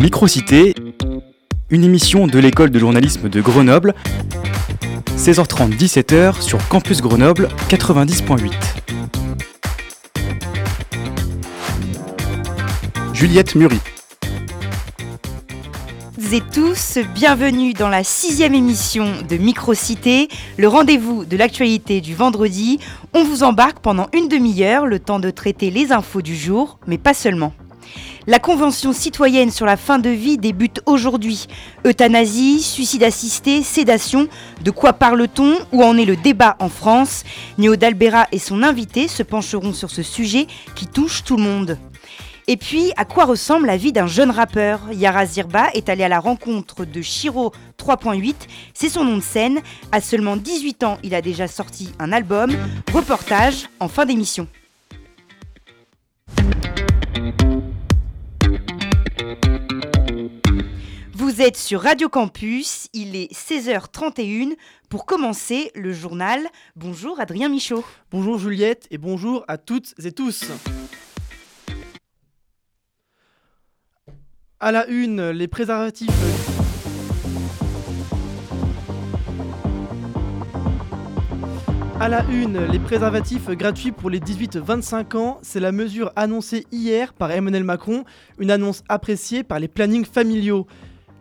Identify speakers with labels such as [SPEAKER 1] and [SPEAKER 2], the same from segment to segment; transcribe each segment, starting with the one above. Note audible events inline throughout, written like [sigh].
[SPEAKER 1] Microcité, une émission de l'école de journalisme de Grenoble, 16h30 17h sur Campus Grenoble 90.8. Juliette Murie.
[SPEAKER 2] et tous, bienvenue dans la sixième émission de Microcité, le rendez-vous de l'actualité du vendredi. On vous embarque pendant une demi-heure, le temps de traiter les infos du jour, mais pas seulement. La Convention citoyenne sur la fin de vie débute aujourd'hui. Euthanasie, suicide assisté, sédation, de quoi parle-t-on? Où en est le débat en France? Néo Dalbera et son invité se pencheront sur ce sujet qui touche tout le monde. Et puis, à quoi ressemble la vie d'un jeune rappeur? Yara Zirba est allé à la rencontre de Shiro 3.8, c'est son nom de scène. À seulement 18 ans, il a déjà sorti un album. Reportage en fin d'émission. Vous êtes sur Radio Campus, il est 16h31 pour commencer le journal. Bonjour Adrien Michaud.
[SPEAKER 3] Bonjour Juliette et bonjour à toutes et tous. À la une, les préservatifs. À la une, les préservatifs gratuits pour les 18-25 ans, c'est la mesure annoncée hier par Emmanuel Macron, une annonce appréciée par les plannings familiaux.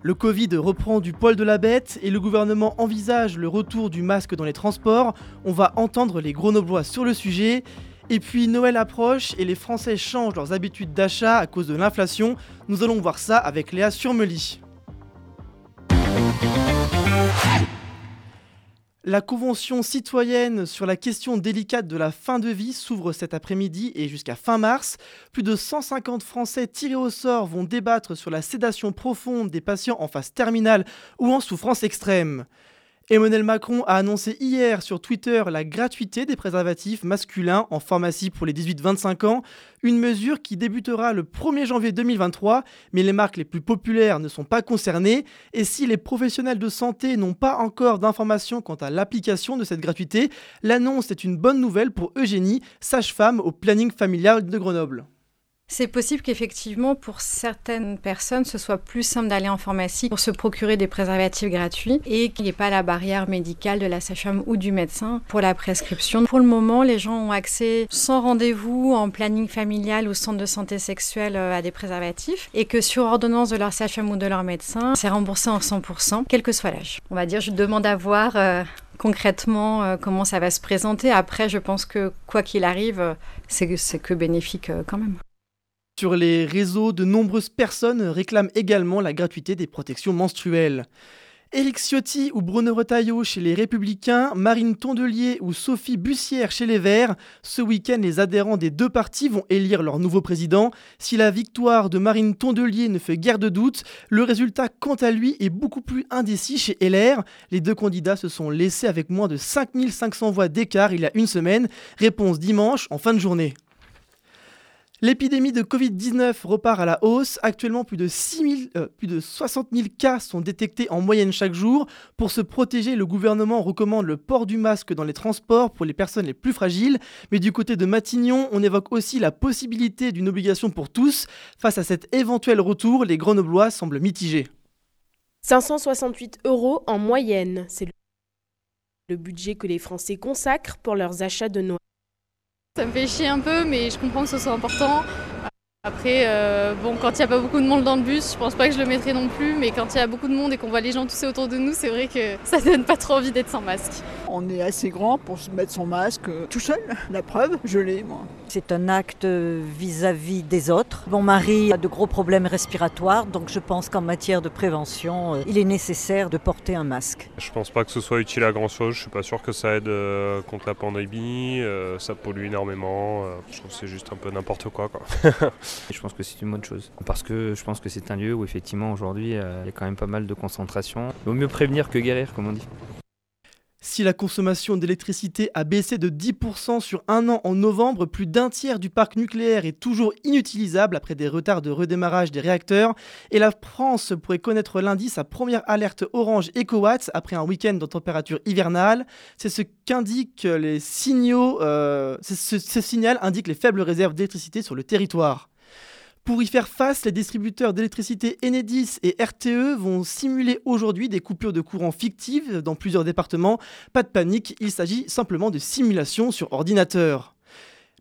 [SPEAKER 3] Le Covid reprend du poil de la bête et le gouvernement envisage le retour du masque dans les transports. On va entendre les grenoblois sur le sujet. Et puis Noël approche et les Français changent leurs habitudes d'achat à cause de l'inflation. Nous allons voir ça avec Léa Surmely. La Convention citoyenne sur la question délicate de la fin de vie s'ouvre cet après-midi et jusqu'à fin mars. Plus de 150 Français tirés au sort vont débattre sur la sédation profonde des patients en phase terminale ou en souffrance extrême. Emmanuel Macron a annoncé hier sur Twitter la gratuité des préservatifs masculins en pharmacie pour les 18-25 ans, une mesure qui débutera le 1er janvier 2023, mais les marques les plus populaires ne sont pas concernées, et si les professionnels de santé n'ont pas encore d'informations quant à l'application de cette gratuité, l'annonce est une bonne nouvelle pour Eugénie, sage-femme au planning familial de Grenoble.
[SPEAKER 4] C'est possible qu'effectivement, pour certaines personnes, ce soit plus simple d'aller en pharmacie pour se procurer des préservatifs gratuits et qu'il n'y ait pas la barrière médicale de la sage-femme ou du médecin pour la prescription. Pour le moment, les gens ont accès sans rendez-vous en planning familial ou centre de santé sexuelle euh, à des préservatifs et que sur ordonnance de leur sage-femme ou de leur médecin, c'est remboursé en 100%, quel que soit l'âge. On va dire, je demande à voir euh, concrètement euh, comment ça va se présenter. Après, je pense que quoi qu'il arrive, c'est que bénéfique quand même.
[SPEAKER 3] Sur les réseaux, de nombreuses personnes réclament également la gratuité des protections menstruelles. Éric Ciotti ou Bruno Retailleau chez les Républicains, Marine Tondelier ou Sophie Bussière chez les Verts, ce week-end les adhérents des deux partis vont élire leur nouveau président. Si la victoire de Marine Tondelier ne fait guère de doute, le résultat quant à lui est beaucoup plus indécis chez LR. Les deux candidats se sont laissés avec moins de 5500 voix d'écart il y a une semaine. Réponse dimanche en fin de journée. L'épidémie de Covid-19 repart à la hausse. Actuellement, plus de, 6 euh, plus de 60 000 cas sont détectés en moyenne chaque jour. Pour se protéger, le gouvernement recommande le port du masque dans les transports pour les personnes les plus fragiles. Mais du côté de Matignon, on évoque aussi la possibilité d'une obligation pour tous. Face à cet éventuel retour, les Grenoblois semblent mitigés.
[SPEAKER 5] 568 euros en moyenne, c'est le budget que les Français consacrent pour leurs achats de Noël.
[SPEAKER 6] Ça me fait chier un peu, mais je comprends que ce soit important. Après, euh, bon, quand il n'y a pas beaucoup de monde dans le bus, je pense pas que je le mettrai non plus, mais quand il y a beaucoup de monde et qu'on voit les gens tousser autour de nous, c'est vrai que ça donne pas trop envie d'être sans masque.
[SPEAKER 7] On est assez grand pour se mettre son masque euh, tout seul. La preuve, je l'ai moi.
[SPEAKER 8] C'est un acte vis-à-vis des autres. Mon mari a de gros problèmes respiratoires, donc je pense qu'en matière de prévention, euh, il est nécessaire de porter un masque.
[SPEAKER 9] Je pense pas que ce soit utile à grand chose. Je suis pas sûr que ça aide contre la pandémie. ça pollue énormément. je trouve que c'est juste un peu n'importe quoi. quoi. [laughs]
[SPEAKER 10] Je pense que c'est une bonne chose. Parce que je pense que c'est un lieu où effectivement aujourd'hui euh, il y a quand même pas mal de concentration. Il vaut mieux prévenir que guérir, comme on dit.
[SPEAKER 3] Si la consommation d'électricité a baissé de 10% sur un an en novembre, plus d'un tiers du parc nucléaire est toujours inutilisable après des retards de redémarrage des réacteurs. Et la France pourrait connaître lundi sa première alerte orange EcoWatts après un week-end de température hivernale. C'est ce qu'indiquent les signaux. Euh, ce signal indique les faibles réserves d'électricité sur le territoire. Pour y faire face, les distributeurs d'électricité Enedis et RTE vont simuler aujourd'hui des coupures de courant fictives dans plusieurs départements. Pas de panique, il s'agit simplement de simulation sur ordinateur.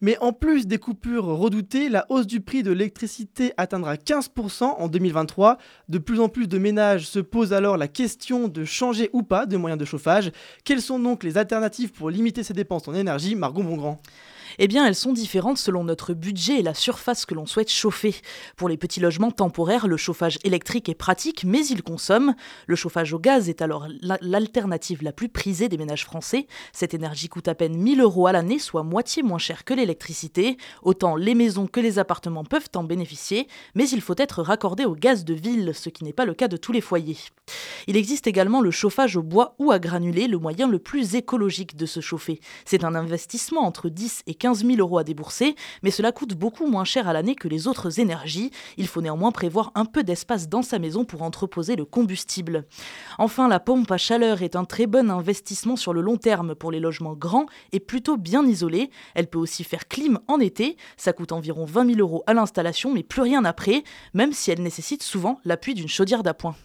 [SPEAKER 3] Mais en plus des coupures redoutées, la hausse du prix de l'électricité atteindra 15% en 2023. De plus en plus de ménages se posent alors la question de changer ou pas de moyens de chauffage. Quelles sont donc les alternatives pour limiter ses dépenses en énergie? Margot Bongrand
[SPEAKER 11] eh bien elles sont différentes selon notre budget et la surface que l'on souhaite chauffer. Pour les petits logements temporaires, le chauffage électrique est pratique, mais il consomme. Le chauffage au gaz est alors l'alternative la plus prisée des ménages français. Cette énergie coûte à peine 1000 euros à l'année, soit moitié moins cher que l'électricité. Autant les maisons que les appartements peuvent en bénéficier, mais il faut être raccordé au gaz de ville, ce qui n'est pas le cas de tous les foyers. Il existe également le chauffage au bois ou à granulés, le moyen le plus écologique de se chauffer. C'est un investissement entre 10 et 15 000 euros à débourser, mais cela coûte beaucoup moins cher à l'année que les autres énergies. Il faut néanmoins prévoir un peu d'espace dans sa maison pour entreposer le combustible. Enfin, la pompe à chaleur est un très bon investissement sur le long terme pour les logements grands et plutôt bien isolés. Elle peut aussi faire clim en été. Ça coûte environ 20 000 euros à l'installation, mais plus rien après, même si elle nécessite souvent l'appui d'une chaudière d'appoint.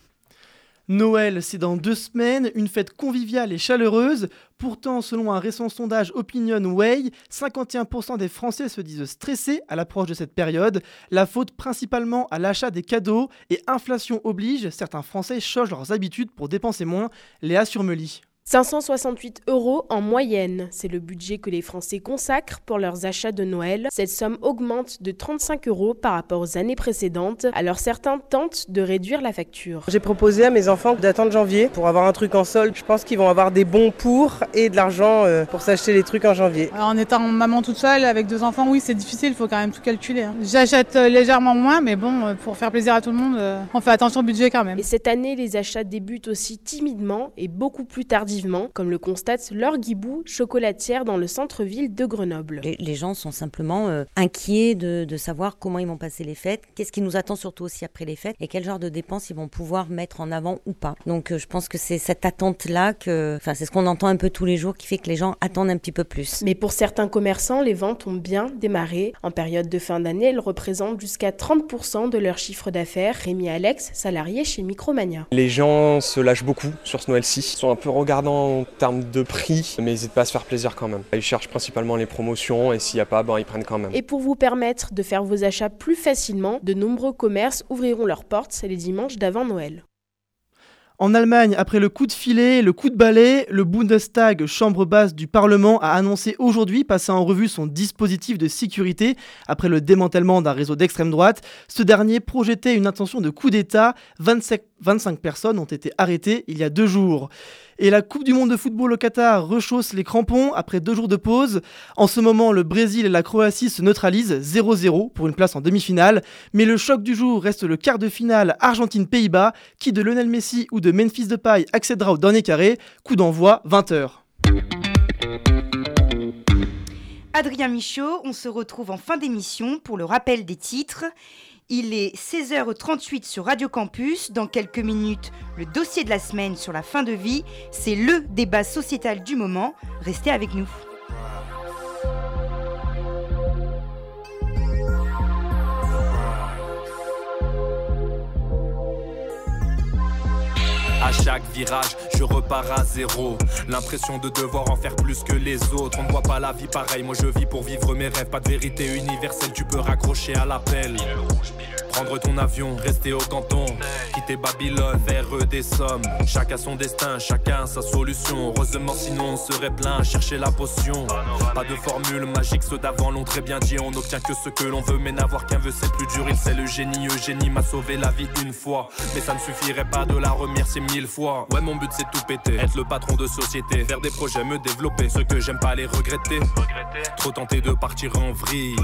[SPEAKER 3] Noël, c'est dans deux semaines, une fête conviviale et chaleureuse. Pourtant, selon un récent sondage Opinion Way, 51% des Français se disent stressés à l'approche de cette période. La faute principalement à l'achat des cadeaux et inflation oblige, certains Français changent leurs habitudes pour dépenser moins. Léa Surmely.
[SPEAKER 5] 568 euros en moyenne, c'est le budget que les Français consacrent pour leurs achats de Noël. Cette somme augmente de 35 euros par rapport aux années précédentes, alors certains tentent de réduire la facture.
[SPEAKER 12] J'ai proposé à mes enfants d'attendre janvier pour avoir un truc en solde. Je pense qu'ils vont avoir des bons pour et de l'argent euh, pour s'acheter les trucs en janvier.
[SPEAKER 13] en étant maman toute seule avec deux enfants, oui c'est difficile, il faut quand même tout calculer. Hein. J'achète euh, légèrement moins, mais bon, euh, pour faire plaisir à tout le monde, on fait attention au budget quand même.
[SPEAKER 5] Et cette année, les achats débutent aussi timidement et beaucoup plus tardivement comme le constate Laure Guibou, chocolatière dans le centre-ville de Grenoble.
[SPEAKER 14] Les, gens sont simplement euh, inquiets de, savoir comment ils vont passer les fêtes, qu'est-ce qui nous attend surtout aussi après les fêtes et quel genre de dépenses ils vont pouvoir mettre en avant ou pas. Donc euh, je pense que c'est cette attente-là que, enfin c'est ce qu'on entend un peu tous les jours qui fait que les gens attendent un petit peu plus.
[SPEAKER 5] Mais pour certains commerçants, les ventes ont bien démarré. En période de fin d'année, elles représentent jusqu'à 30% de leur chiffre d'affaires. Rémi Alex, salarié chez Micromania.
[SPEAKER 15] Les gens se lâchent beaucoup sur ce Noël-ci, sont un peu en termes de prix, mais n'hésitent pas à se faire plaisir quand même. Ils cherchent principalement les promotions et s'il n'y a pas, ben, ils prennent quand même.
[SPEAKER 5] Et pour vous permettre de faire vos achats plus facilement, de nombreux commerces ouvriront leurs portes les dimanches d'avant Noël.
[SPEAKER 3] En Allemagne, après le coup de filet, le coup de balai, le Bundestag, chambre basse du Parlement, a annoncé aujourd'hui passer en revue son dispositif de sécurité après le démantèlement d'un réseau d'extrême droite. Ce dernier projetait une intention de coup d'État. 25 personnes ont été arrêtées il y a deux jours. Et la Coupe du Monde de football au Qatar rechausse les crampons après deux jours de pause. En ce moment, le Brésil et la Croatie se neutralisent 0-0 pour une place en demi-finale. Mais le choc du jour reste le quart de finale Argentine-Pays-Bas. Qui de Lionel Messi ou de Memphis Depay accédera au dernier carré Coup d'envoi 20h.
[SPEAKER 2] Adrien Michaud, on se retrouve en fin d'émission pour le rappel des titres. Il est 16h38 sur Radio Campus. Dans quelques minutes, le dossier de la semaine sur la fin de vie. C'est le débat sociétal du moment. Restez avec nous.
[SPEAKER 16] À chaque virage, je repars à zéro. L'impression de devoir en faire plus que les autres. On ne voit pas la vie pareil, moi je vis pour vivre mes rêves. Pas de vérité universelle, tu peux raccrocher à l'appel. Prendre ton avion, rester au canton. Quitter Babylone, eux des sommes. Chacun son destin, chacun sa solution. Heureusement, sinon on serait plein à chercher la potion. Pas de formule magique, ceux d'avant l'ont très bien dit. On n'obtient que ce que l'on veut, mais n'avoir qu'un veut, c'est plus dur. Il sait le génie, Eugénie m'a sauvé la vie une fois. Mais ça ne suffirait pas de la remercier mille Ouais, mon but c'est tout péter. Être le patron de société, faire des projets, me développer. Ce que j'aime pas les regretter. Trop tenté de partir en vrille.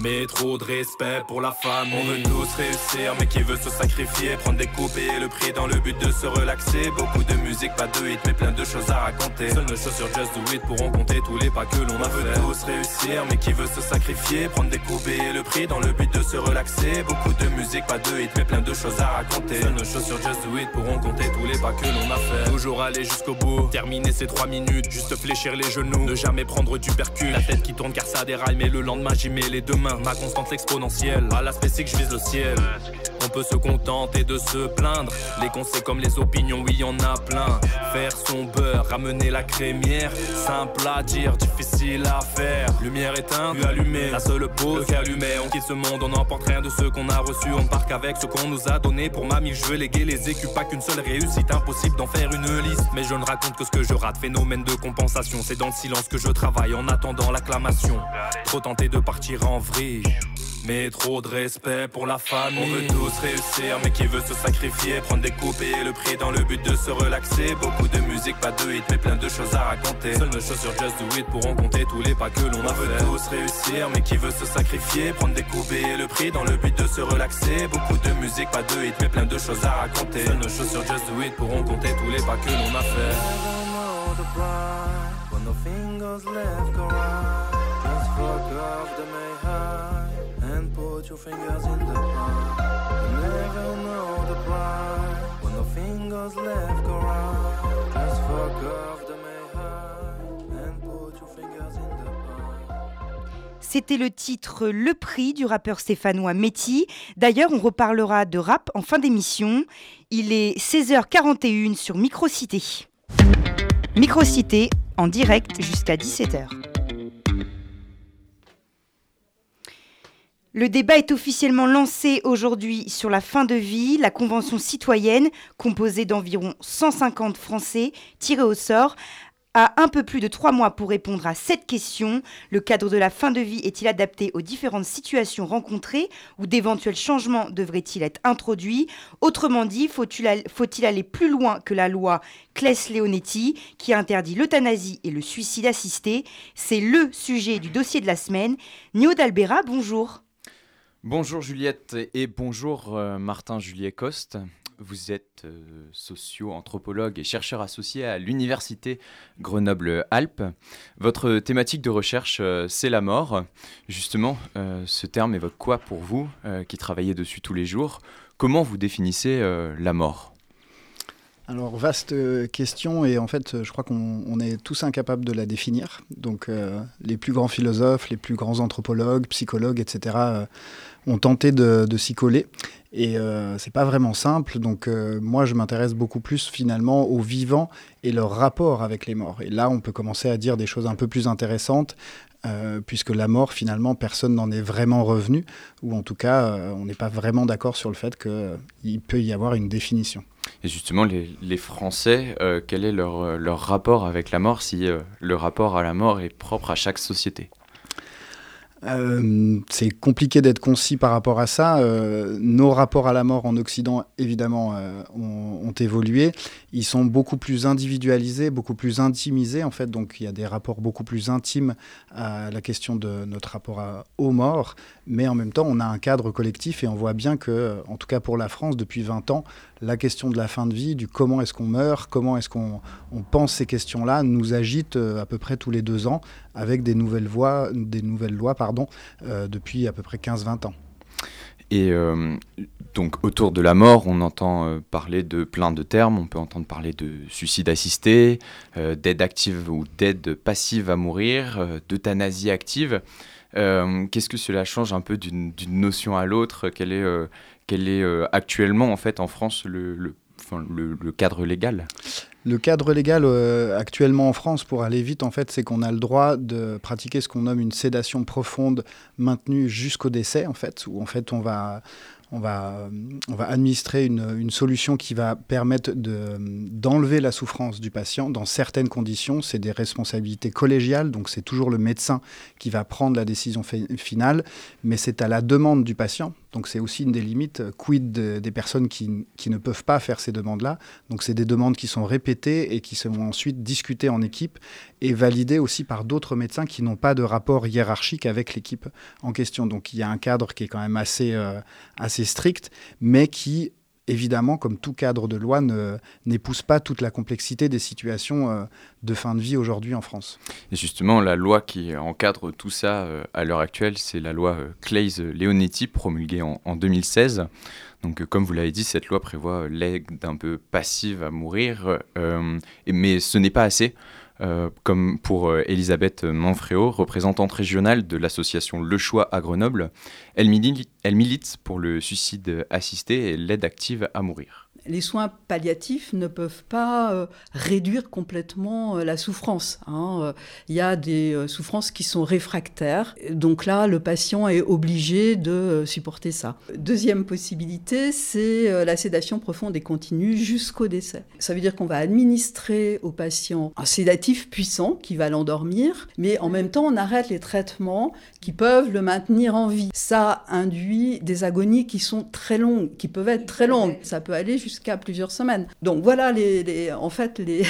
[SPEAKER 16] Mais trop de respect pour la femme. On veut tous réussir, mais qui veut se sacrifier? Prendre des coupes et le prix dans le but de se relaxer Beaucoup de musique, pas de hit, mais plein de choses à raconter Seules nos chaussures Just Do It pourront compter tous les pas que l'on a veut tous réussir, mais qui veut se sacrifier? Prendre des coupes et le prix dans le but de se relaxer Beaucoup de musique, pas de hit, mais plein de choses à raconter Seules nos chaussures Just Do It pourront compter tous les pas que l'on a fait. Toujours aller jusqu'au bout, terminer ces trois minutes, juste fléchir les genoux, ne jamais prendre du percule. La tête qui tourne car ça déraille, mais le lendemain j'y mets les deux mains. Ma constante l'exponentielle, à l'aspect que je vise le ciel. On peut se contenter de se plaindre. Les conseils comme les opinions, oui, y en a plein. Faire son beurre, ramener la crémière. Simple à dire, difficile à faire. Lumière éteinte, allumée. La seule pause, qu'allumer. On quitte ce monde, on n'emporte rien de ce qu'on a reçu. On part qu'avec ce qu'on nous a donné. Pour mamie, je veux léguer les écus, pas qu'une seule réussite. Impossible d'en faire une liste. Mais je ne raconte que ce que je rate. Phénomène de compensation. C'est dans le silence que je travaille en attendant l'acclamation. Trop tenté de partir en vrille. Mais trop de respect pour la famille. On veut tous réussir, mais qui veut se sacrifier? Prendre des coupes et le prix dans le but de se relaxer. Beaucoup de musique, pas de hit, mais plein de choses à raconter. Seules nos chaussures Just Do It pourront compter tous les pas que l'on a fait. On veut tous réussir, mais qui veut se sacrifier? Prendre des coupes et le prix dans le but de se relaxer. Beaucoup de musique, pas de hit, mais plein de choses à raconter. Seules nos chaussures Just Do It pourront compter tous les pas que l'on a fait.
[SPEAKER 17] Put your fingers in the pie.
[SPEAKER 2] C'était le titre Le Prix du rappeur stéphanois Métis. D'ailleurs, on reparlera de rap en fin d'émission. Il est 16h41 sur Microcité. Microcité en direct jusqu'à 17h. Le débat est officiellement lancé aujourd'hui sur la fin de vie, la Convention citoyenne, composée d'environ 150 Français tirés au sort, a un peu plus de trois mois pour répondre à cette question. Le cadre de la fin de vie est-il adapté aux différentes situations rencontrées ou d'éventuels changements devraient-ils être introduits? Autrement dit, faut-il al- faut-il aller plus loin que la loi Claes-Leonetti qui interdit l'euthanasie et le suicide assisté? C'est le sujet du dossier de la semaine. Nio d'Albera, bonjour.
[SPEAKER 18] Bonjour Juliette et bonjour euh, Martin Juliet Coste. Vous êtes euh, socio-anthropologue et chercheur associé à l'Université Grenoble-Alpes. Votre thématique de recherche, euh, c'est la mort. Justement, ce terme évoque quoi pour vous qui travaillez dessus tous les jours? Comment vous définissez la mort?
[SPEAKER 19] Alors, vaste euh, question, et en fait, je crois qu'on on est tous incapables de la définir. Donc, euh, les plus grands philosophes, les plus grands anthropologues, psychologues, etc., euh, ont tenté de, s'y coller. Et euh, c'est pas vraiment simple. Donc, moi, je m'intéresse beaucoup plus finalement aux vivants et leur rapport avec les morts. Et là, on peut commencer à dire des choses un peu plus intéressantes. puisque la mort, finalement, personne n'en est vraiment revenu, ou en tout cas, on n'est pas vraiment d'accord sur le fait qu'il peut y avoir une définition.
[SPEAKER 18] Et justement, les, Français, euh, quel est leur, euh, leur rapport avec la mort si euh, le rapport à la mort est propre à chaque société?
[SPEAKER 19] C'est compliqué d'être concis par rapport à ça. Nos rapports à la mort en Occident, évidemment, ont évolué. Ils sont beaucoup plus individualisés, beaucoup plus intimisés, en fait. Donc, il y a des rapports beaucoup plus intimes à la question de notre rapport à- aux morts. Mais en même temps, on a un cadre collectif et on voit bien que, en tout cas pour la France, depuis 20 ans, la question de la fin de vie, du comment est-ce qu'on meurt, comment est-ce qu'on on pense ces questions-là, nous agite euh, à peu près tous les deux ans avec des nouvelles, voies, des nouvelles lois pardon, euh, depuis à peu près 15-20 ans.
[SPEAKER 18] Et euh, donc autour de la mort, on entend euh, parler de plein de termes. On peut entendre parler de suicide assisté, euh, d'aide active ou d'aide passive à mourir, euh, d'euthanasie active. Qu'est-ce que cela change un peu d'une notion à l'autre? Quel est, quel est actuellement en fait en France le, le, cadre légal?
[SPEAKER 19] Le cadre légal actuellement en France, pour aller vite, en fait, c'est qu'on a le droit de pratiquer ce qu'on nomme une sédation profonde maintenue jusqu'au décès, en fait, où en fait on va, on va, on va administrer une, une solution qui va permettre de- d'enlever la souffrance du patient dans certaines conditions. C'est des responsabilités collégiales, donc c'est toujours le médecin qui va prendre la décision fi- finale, mais c'est à la demande du patient. Donc c'est aussi une des limites, euh, quid de- des personnes qui, qui ne peuvent pas faire ces demandes-là. Donc c'est des demandes qui sont répétées et qui sont ensuite discutées en équipe et validées aussi par d'autres médecins qui n'ont pas de rapport hiérarchique avec l'équipe en question. Donc il y a un cadre qui est quand même assez, euh, assez strict, mais qui évidemment, comme tout cadre de loi, n'épouse pas toute la complexité des situations euh, de fin de vie aujourd'hui en France.
[SPEAKER 18] Et justement, la loi qui encadre tout ça euh, à l'heure actuelle, c'est la loi euh, Clays-Leonetti, promulguée en, 2016. Donc, comme vous l'avez dit, cette loi prévoit l'aide un peu passive à mourir, mais ce n'est pas assez. Euh, comme pour euh, Elisabeth Manfréo, représentante régionale de l'association Le Choix à Grenoble. Elle milite, elle milite pour le suicide assisté et l'aide active à mourir
[SPEAKER 20] les soins palliatifs ne peuvent pas euh, réduire complètement euh, la souffrance. Hein. Euh, il y a des souffrances qui sont réfractaires, donc là, le patient est obligé de supporter ça. Deuxième possibilité, c'est la sédation profonde et continue jusqu'au décès. Ça veut dire qu'on va administrer au patient un sédatif puissant qui va l'endormir, mais en même temps, on arrête les traitements qui peuvent le maintenir en vie. Ça induit des agonies qui sont très longues, qui peuvent être très longues. Ça peut aller jusqu'à plusieurs semaines. Donc voilà les, en fait [laughs] les,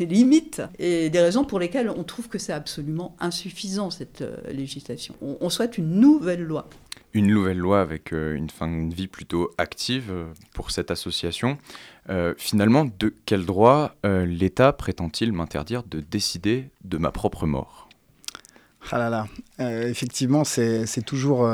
[SPEAKER 20] limites et des raisons pour lesquelles on trouve que c'est absolument insuffisant cette euh, législation. On, souhaite une nouvelle loi.
[SPEAKER 18] Une nouvelle loi avec euh, une fin de vie plutôt active euh, pour cette association. finalement, de quel droit l'État prétend-il m'interdire de décider de ma propre mort?
[SPEAKER 19] Ah là là, effectivement, c'est toujours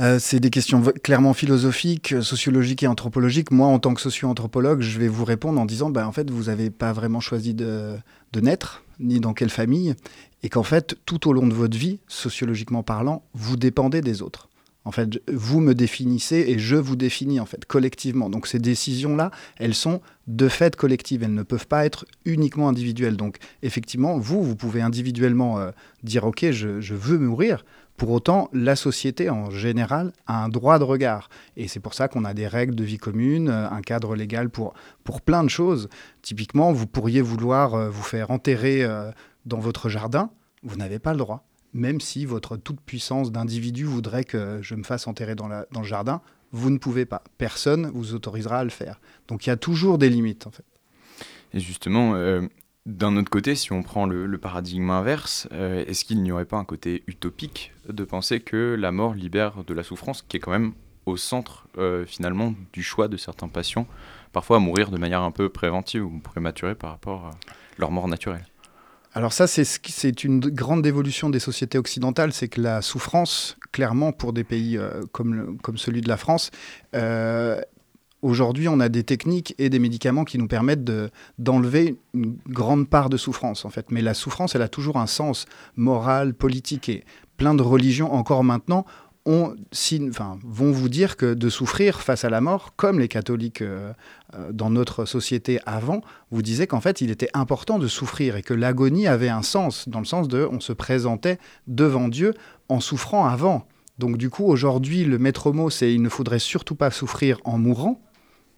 [SPEAKER 19] euh, c'est des questions clairement philosophiques, sociologiques et anthropologiques. Moi, en tant que socio-anthropologue, je vais vous répondre en disant, ben, en fait, vous n'avez pas vraiment choisi de, naître, ni dans quelle famille, et qu'en fait, tout au long de votre vie, sociologiquement parlant, vous dépendez des autres. En fait, vous me définissez et je vous définis en fait collectivement. Donc ces décisions-là, elles sont de fait collectives. Elles ne peuvent pas être uniquement individuelles. Donc effectivement, vous, vous pouvez individuellement euh, dire ok, je, je veux mourir. Pour autant, la société en général a un droit de regard. Et c'est pour ça qu'on a des règles de vie commune, euh, un cadre légal pour, pour plein de choses. Typiquement, vous pourriez vouloir euh, vous faire enterrer euh, dans votre jardin. Vous n'avez pas le droit. Même si votre toute-puissance d'individu voudrait que je me fasse enterrer dans, le jardin, vous ne pouvez pas. Personne vous autorisera à le faire. Donc il y a toujours des limites, en fait.
[SPEAKER 18] Et justement, d'un autre côté, si on prend le, paradigme inverse, euh, est-ce qu'il n'y aurait pas un côté utopique de penser que la mort libère de la souffrance, qui est quand même au centre euh, finalement du choix de certains patients, parfois à mourir de manière un peu préventive ou prématurée par rapport à leur mort naturelle?
[SPEAKER 19] Alors ça, c'est une grande évolution des sociétés occidentales, c'est que la souffrance, clairement, pour des pays euh, comme, comme celui de la France, Aujourd'hui, on a des techniques et des médicaments qui nous permettent d'enlever une grande part de souffrance, en fait. Mais la souffrance, elle a toujours un sens moral, politique, et plein de religions, encore maintenant, vont vous dire que de souffrir face à la mort, comme les catholiques euh, euh, dans notre société avant, vous disaient qu'en fait, il était important de souffrir et que l'agonie avait un sens, dans le sens de on se présentait devant Dieu en souffrant avant. Donc du coup, aujourd'hui, le maître mot, c'est il ne faudrait surtout pas souffrir en mourant,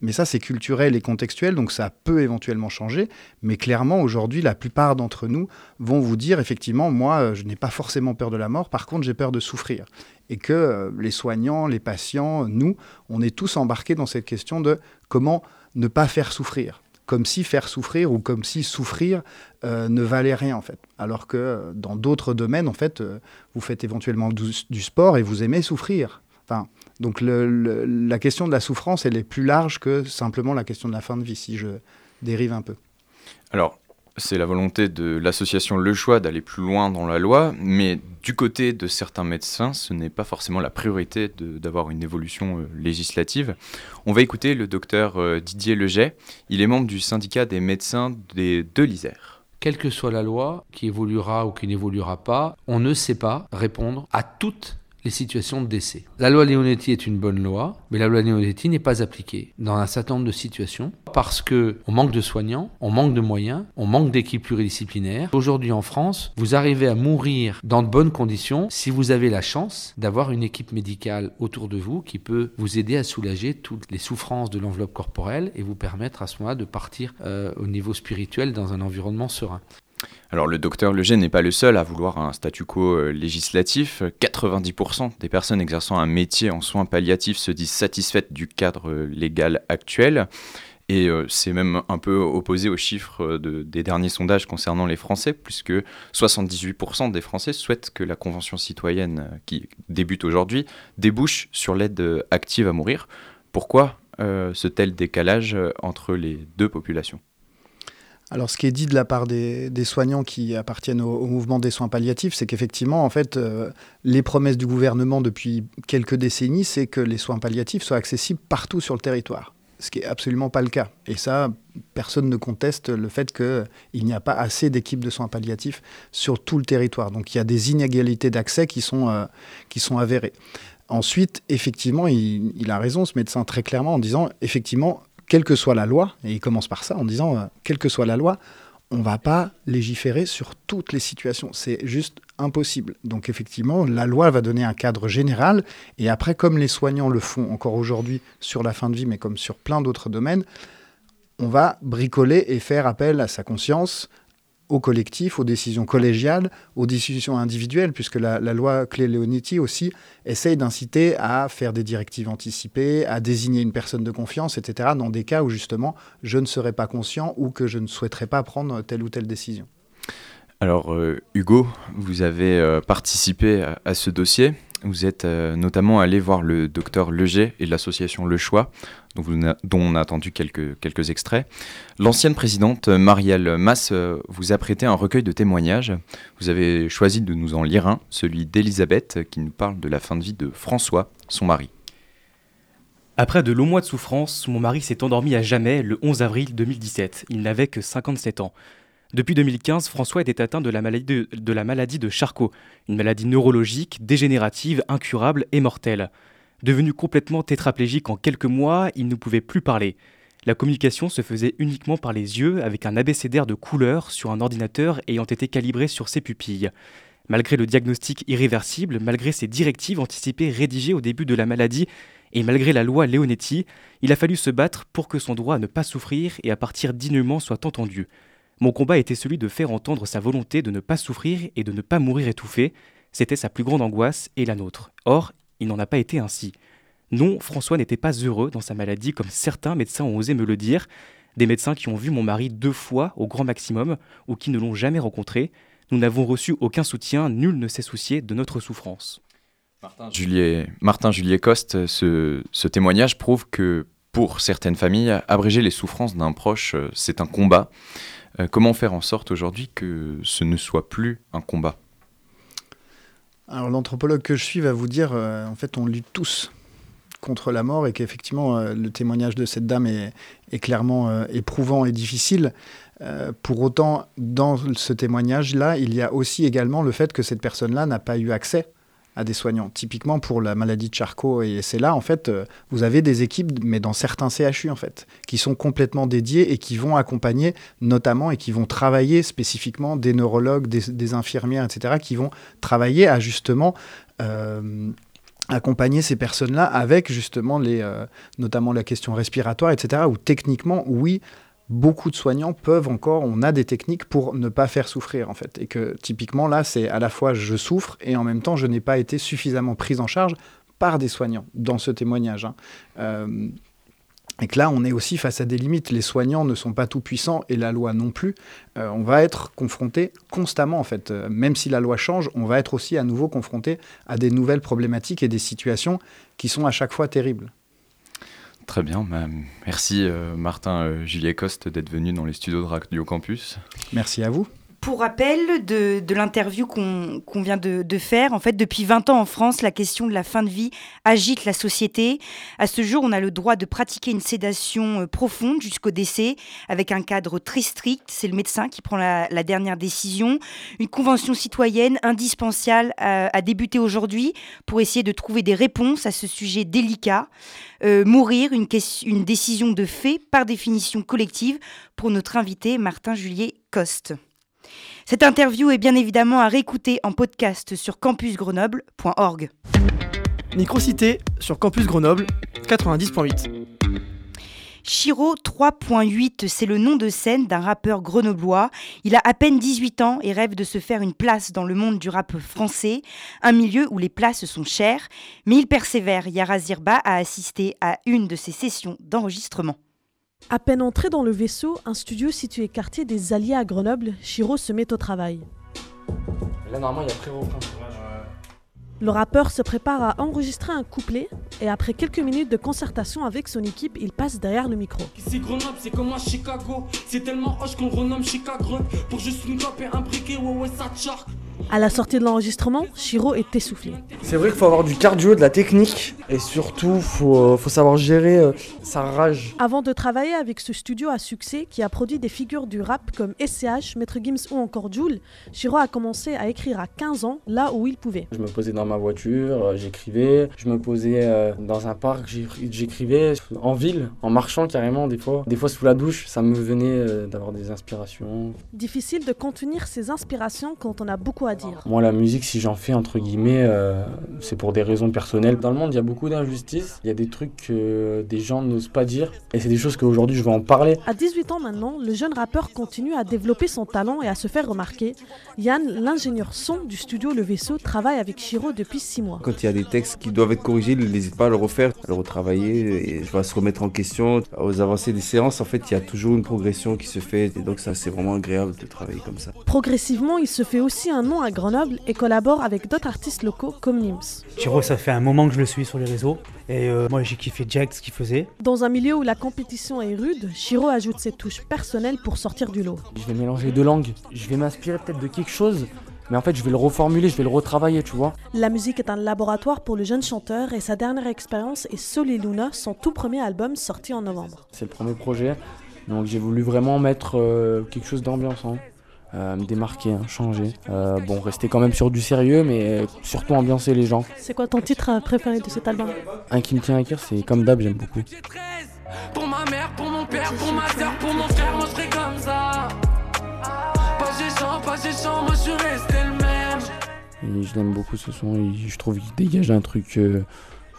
[SPEAKER 19] mais ça, c'est culturel et contextuel, donc ça peut éventuellement changer. Mais clairement, aujourd'hui, la plupart d'entre nous vont vous dire, effectivement, moi, euh, je n'ai pas forcément peur de la mort, par contre, j'ai peur de souffrir. Et que euh, les soignants, les patients, nous, on est tous embarqués dans cette question de comment ne pas faire souffrir. Comme si faire souffrir ou comme si souffrir euh, ne valait rien, en fait. Alors que dans d'autres domaines, en fait, vous faites éventuellement du, du sport et vous aimez souffrir. Enfin, donc la question de la souffrance, elle est plus large que simplement la question de la fin de vie, si je dérive un peu.
[SPEAKER 18] Alors, c'est la volonté de l'association Le Choix d'aller plus loin dans la loi, mais du côté de certains médecins, ce n'est pas forcément la priorité d'avoir une évolution euh, législative. On va écouter le docteur euh, Didier Leget. Il est membre du syndicat des médecins des deux l'Isère.
[SPEAKER 21] Quelle que soit la loi qui évoluera ou qui n'évoluera pas, on ne sait pas répondre à toutes les situations de décès. La loi Leonetti est une bonne loi, mais la loi Leonetti n'est pas appliquée dans un certain nombre de situations parce que on manque de soignants, on manque de moyens, on manque d'équipes pluridisciplinaires. Aujourd'hui en France, vous arrivez à mourir dans de bonnes conditions si vous avez la chance d'avoir une équipe médicale autour de vous qui peut vous aider à soulager toutes les souffrances de l'enveloppe corporelle et vous permettre à ce moment-là de partir euh, au niveau spirituel dans un environnement serein.
[SPEAKER 18] Alors le docteur Leger n'est pas le seul à vouloir un statu quo euh, législatif. 90% des personnes exerçant un métier en soins palliatifs se disent satisfaites du cadre euh, légal actuel. Et euh, c'est même un peu opposé aux chiffres des derniers sondages concernant les Français, puisque 78% des Français souhaitent que la Convention citoyenne qui débute aujourd'hui débouche sur l'aide active à mourir. Pourquoi ce tel décalage entre les deux populations?
[SPEAKER 19] Alors, ce qui est dit de la part des, soignants qui appartiennent au, mouvement des soins palliatifs, c'est qu'effectivement, en fait, euh, les promesses du gouvernement depuis quelques décennies, c'est que les soins palliatifs soient accessibles partout sur le territoire. Ce qui n'est absolument pas le cas. Et ça, personne ne conteste le fait qu'il n'y a pas assez d'équipes de soins palliatifs sur tout le territoire. Donc, il y a des inégalités d'accès qui, sont euh, qui sont avérées. Ensuite, effectivement, il, il, a raison, ce médecin, très clairement, en disant, effectivement, quelle que soit la loi, et il commence par ça en disant, euh, quelle que soit la loi, on ne va pas légiférer sur toutes les situations. C'est juste impossible. Donc effectivement, la loi va donner un cadre général, et après, comme les soignants le font encore aujourd'hui sur la fin de vie, mais comme sur plein d'autres domaines, on va bricoler et faire appel à sa conscience, au collectif, aux décisions collégiales, aux décisions individuelles, puisque la, loi Clé-Leonetti aussi essaye d'inciter à faire des directives anticipées, à désigner une personne de confiance, etc., dans des cas où justement je ne serais pas conscient ou que je ne souhaiterais pas prendre telle ou telle décision.
[SPEAKER 18] Alors euh, Hugo, vous avez euh, participé à, ce dossier. Vous êtes euh, notamment allé voir le docteur Leger et l'association Le Choix, dont, on a entendu quelques, quelques extraits. L'ancienne présidente Marielle Mass euh, vous a prêté un recueil de témoignages. Vous avez choisi de nous en lire un, celui d'Elisabeth, qui nous parle de la fin de vie de François, son mari.
[SPEAKER 22] Après de longs mois de souffrance, mon mari s'est endormi à jamais le 11 avril 2017. Il n'avait que 57 ans. Depuis 2015, François était atteint de la, maladie de, Charcot, une maladie neurologique, dégénérative, incurable et mortelle. Devenu complètement tétraplégique en quelques mois, il ne pouvait plus parler. La communication se faisait uniquement par les yeux avec un abécédaire de couleurs sur un ordinateur ayant été calibré sur ses pupilles. Malgré le diagnostic irréversible, malgré ses directives anticipées rédigées au début de la maladie et malgré la loi Leonetti, il a fallu se battre pour que son droit à ne pas souffrir et à partir dignement soit entendu. Mon combat était celui de faire entendre sa volonté de ne pas souffrir et de ne pas mourir étouffé. C'était sa plus grande angoisse et la nôtre. Or, il n'en a pas été ainsi. Non, François n'était pas heureux dans sa maladie comme certains médecins ont osé me le dire. Des médecins qui ont vu mon mari deux fois au grand maximum ou qui ne l'ont jamais rencontré. Nous n'avons reçu aucun soutien, nul ne s'est soucié de notre souffrance.
[SPEAKER 18] Martin Juliet, Coste, ce, ce témoignage prouve que pour certaines familles, abréger les souffrances d'un proche, euh, c'est un combat. Euh, comment faire en sorte aujourd'hui que ce ne soit plus un combat?
[SPEAKER 19] Alors l'anthropologue que je suis va vous dire, euh, en fait, on lutte tous contre la mort et qu'effectivement euh, le témoignage de cette dame est, est clairement éprouvant et difficile. pour autant, dans ce témoignage-là, il y a aussi également le fait que cette personne-là n'a pas eu accès à des soignants. Typiquement pour la maladie de Charcot et c'est là en fait euh, vous avez des équipes mais dans certains CHU en fait qui sont complètement dédiées et qui vont accompagner notamment et qui vont travailler spécifiquement des neurologues, des, infirmières etc qui vont travailler à justement euh, accompagner ces personnes-là avec justement les, euh, notamment la question respiratoire, etc., où techniquement, oui, beaucoup de soignants peuvent encore, on a des techniques pour ne pas faire souffrir en fait. Et que typiquement là, c'est à la fois je souffre et en même temps je n'ai pas été suffisamment prise en charge par des soignants dans ce témoignage. Hein. Euh, et que là, on est aussi face à des limites. Les soignants ne sont pas tout puissants et la loi non plus. Euh, on va être confronté constamment, en fait. Euh, même si la loi change, on va être aussi à nouveau confronté à des nouvelles problématiques et des situations qui sont à chaque fois terribles.
[SPEAKER 18] Très bien, bah, merci euh, Martin euh, Juliet Coste d'être venu dans les studios de Radio Campus.
[SPEAKER 19] Merci à vous.
[SPEAKER 2] Pour rappel de, l'interview qu'on vient de, faire, en fait, depuis 20 ans en France, la question de la fin de vie agite la société. À ce jour, on a le droit de pratiquer une sédation euh, profonde jusqu'au décès, avec un cadre très strict. C'est le médecin qui prend la, dernière décision. Une convention citoyenne indispensable à, débuter aujourd'hui pour essayer de trouver des réponses à ce sujet délicat. Euh, mourir, une, décision de fait, par définition collective, pour notre invité Martin Juliet Coste. Cette interview est bien évidemment à réécouter en podcast sur campusgrenoble.org.
[SPEAKER 3] Microcité sur Campus Grenoble 90.8.
[SPEAKER 2] Chiro 3.8, c'est le nom de scène d'un rappeur grenoblois. Il a à peine 18 ans et rêve de se faire une place dans le monde du rap français, un milieu où les places sont chères. Mais il persévère. Yara Zirba a assisté à une de ses sessions d'enregistrement.
[SPEAKER 23] À peine entré dans le vaisseau, un studio situé quartier des Alliés à Grenoble, Chiro se met au travail.
[SPEAKER 24] Là, normalement, il y a.
[SPEAKER 23] Le rappeur se prépare à enregistrer un couplet et après quelques minutes de concertation avec son équipe, il passe derrière le micro.
[SPEAKER 25] Ici Grenoble, c'est comme à Chicago. C'est tellement hoche qu'on renomme Chicago. Pour juste une clope et un briquet, ouais, ouais, ça tcharque.
[SPEAKER 23] À la sortie de l'enregistrement, Shiro est essoufflé.
[SPEAKER 26] C'est vrai qu'il faut avoir du cardio, de la technique et surtout faut, euh, faut savoir gérer euh, sa rage.
[SPEAKER 23] Avant de travailler avec ce studio à succès qui a produit des figures du rap comme SCH, Maître Gims ou encore Joule, Shiro a commencé à écrire à 15 ans là où il pouvait.
[SPEAKER 26] Je me posais dans ma voiture, euh, j'écrivais. Je me posais euh, dans un parc, j'écrivais en ville, en marchant carrément des fois. Des fois sous la douche, ça me venait euh, d'avoir des inspirations.
[SPEAKER 23] Difficile de contenir ses inspirations quand on a beaucoup à dire.
[SPEAKER 26] Moi, la musique, si j'en fais, entre guillemets, euh, c'est pour des raisons personnelles. Dans le monde, il y a beaucoup d'injustices. Il y a des trucs que des gens n'osent pas dire. Et c'est des choses qu'aujourd'hui, je vais en parler.
[SPEAKER 23] À 18 ans maintenant, le jeune rappeur continue à développer son talent et à se faire remarquer. Yann, l'ingénieur son du studio Le Vaisseau, travaille avec Shiro depuis 6 mois.
[SPEAKER 24] Quand il y a des textes qui doivent être corrigés, il n'hésite pas à le refaire, à le retravailler et je vais se remettre en question. Aux avancées des séances, en fait, il y a toujours une progression qui se fait et donc ça, c'est vraiment agréable de travailler comme ça.
[SPEAKER 23] Progressivement, il se fait aussi un nom à Grenoble et collabore avec d'autres artistes locaux comme Nims.
[SPEAKER 27] Chiro, ça fait un moment que je le suis sur les réseaux. Et euh, moi, j'ai kiffé Jack, ce qu'il faisait.
[SPEAKER 23] Dans un milieu où la compétition est rude, Shiro ajoute ses touches personnelles pour sortir du lot.
[SPEAKER 26] Je vais mélanger deux langues. Je vais m'inspirer peut-être de quelque chose, mais en fait, je vais le reformuler, je vais le retravailler, tu vois.
[SPEAKER 23] La musique est un laboratoire pour le jeune chanteur et sa dernière expérience est Sol et Luna, son tout premier album sorti en novembre.
[SPEAKER 26] C'est le premier projet, donc j'ai voulu vraiment mettre euh, quelque chose d'ambiançant. euh, me démarquer, hein, changer. Euh, bon, rester quand même sur du sérieux, mais surtout ambiancer les gens.
[SPEAKER 23] C'est quoi ton titre euh, préféré de cet album?
[SPEAKER 26] Un qui me tient à cœur, c'est comme d'hab, j'aime beaucoup.
[SPEAKER 25] Pour ma mère, pour mon père, pour ma soeur, pour mon frère, moi je serai comme ça. Pas géchant, pas géchant, moi je suis resté le même.
[SPEAKER 26] Et je l'aime beaucoup ce son, et je trouve qu'il dégage un truc euh,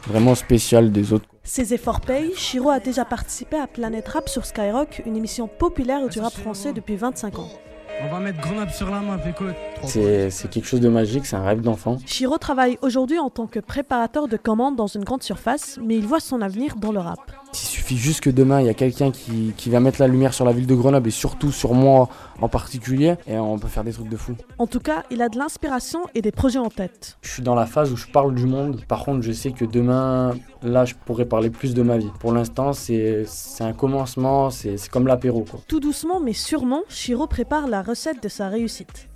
[SPEAKER 26] vraiment spécial des autres.
[SPEAKER 23] Ses efforts payent, Shiro a déjà participé à Planète Rap sur Skyrock, une émission populaire du rap français depuis 25 ans.
[SPEAKER 25] On va mettre Grenoble sur la map, écoute.
[SPEAKER 26] C'est c'est quelque chose de magique, c'est un rêve d'enfant.
[SPEAKER 23] Shiro travaille aujourd'hui en tant que préparateur de commandes dans une grande surface, mais il voit son avenir dans le rap.
[SPEAKER 26] Il suffit juste que demain, il y a quelqu'un qui, qui va mettre la lumière sur la ville de Grenoble et surtout sur moi en particulier, et on peut faire des trucs de fou.
[SPEAKER 23] En tout cas, il a de l'inspiration et des projets en tête.
[SPEAKER 26] Je suis dans la phase où je parle du monde. Par contre, je sais que demain, là, je pourrais parler plus de ma vie. Pour l'instant, c'est un commencement, c'est comme l'apéro.
[SPEAKER 23] Tout doucement mais sûrement, Shiro prépare la recette de sa réussite.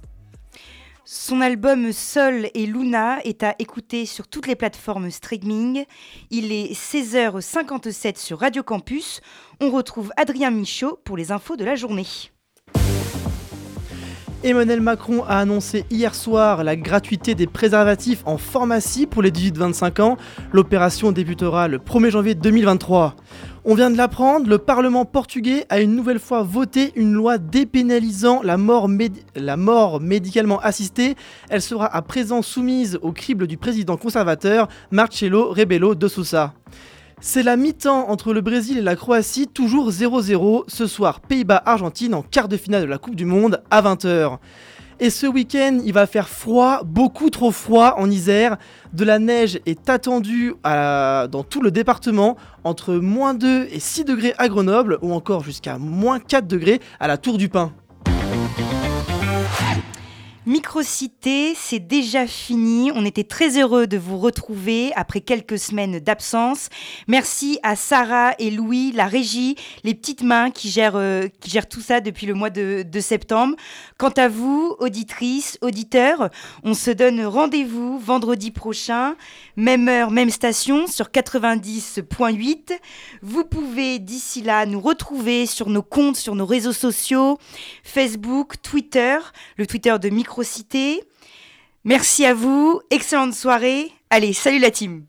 [SPEAKER 2] Son album Sol et Luna est à écouter sur toutes les plateformes streaming. Il est 16h57 sur Radio Campus. On retrouve Adrien Michaud pour les infos de la journée.
[SPEAKER 3] Emmanuel Macron a annoncé hier soir la gratuité des préservatifs en pharmacie pour les 18-25 ans. L'opération débutera le 1er janvier 2023. On vient de l'apprendre, le Parlement portugais a une nouvelle fois voté une loi dépénalisant la mort, médicalement assistée. Elle sera à présent soumise au crible du président conservateur Marcelo Rebelo de Sousa. C'est la mi-temps entre le Brésil et la Croatie, toujours 0-0. Ce soir, Pays-Bas-Argentine en quart de finale de la Coupe du Monde à 20h. Et ce week-end, il va faire froid, beaucoup trop froid en Isère. De la neige est attendue dans tout le département, entre moins 2 et 6 degrés à Grenoble, ou encore jusqu'à moins 4 degrés à la Tour du Pin.
[SPEAKER 2] Microcité, c'est déjà fini. On était très heureux de vous retrouver après quelques semaines d'absence. Merci à Sarah et Louis, la régie, les petites mains qui gèrent, euh, qui gèrent tout ça depuis le mois de, de septembre. Quant à vous, auditrices, auditeurs, on se donne rendez-vous vendredi prochain, même heure, même station sur 90.8. Vous pouvez d'ici là nous retrouver sur nos comptes, sur nos réseaux sociaux, Facebook, Twitter, le Twitter de Merci à vous, excellente soirée. Allez, salut la team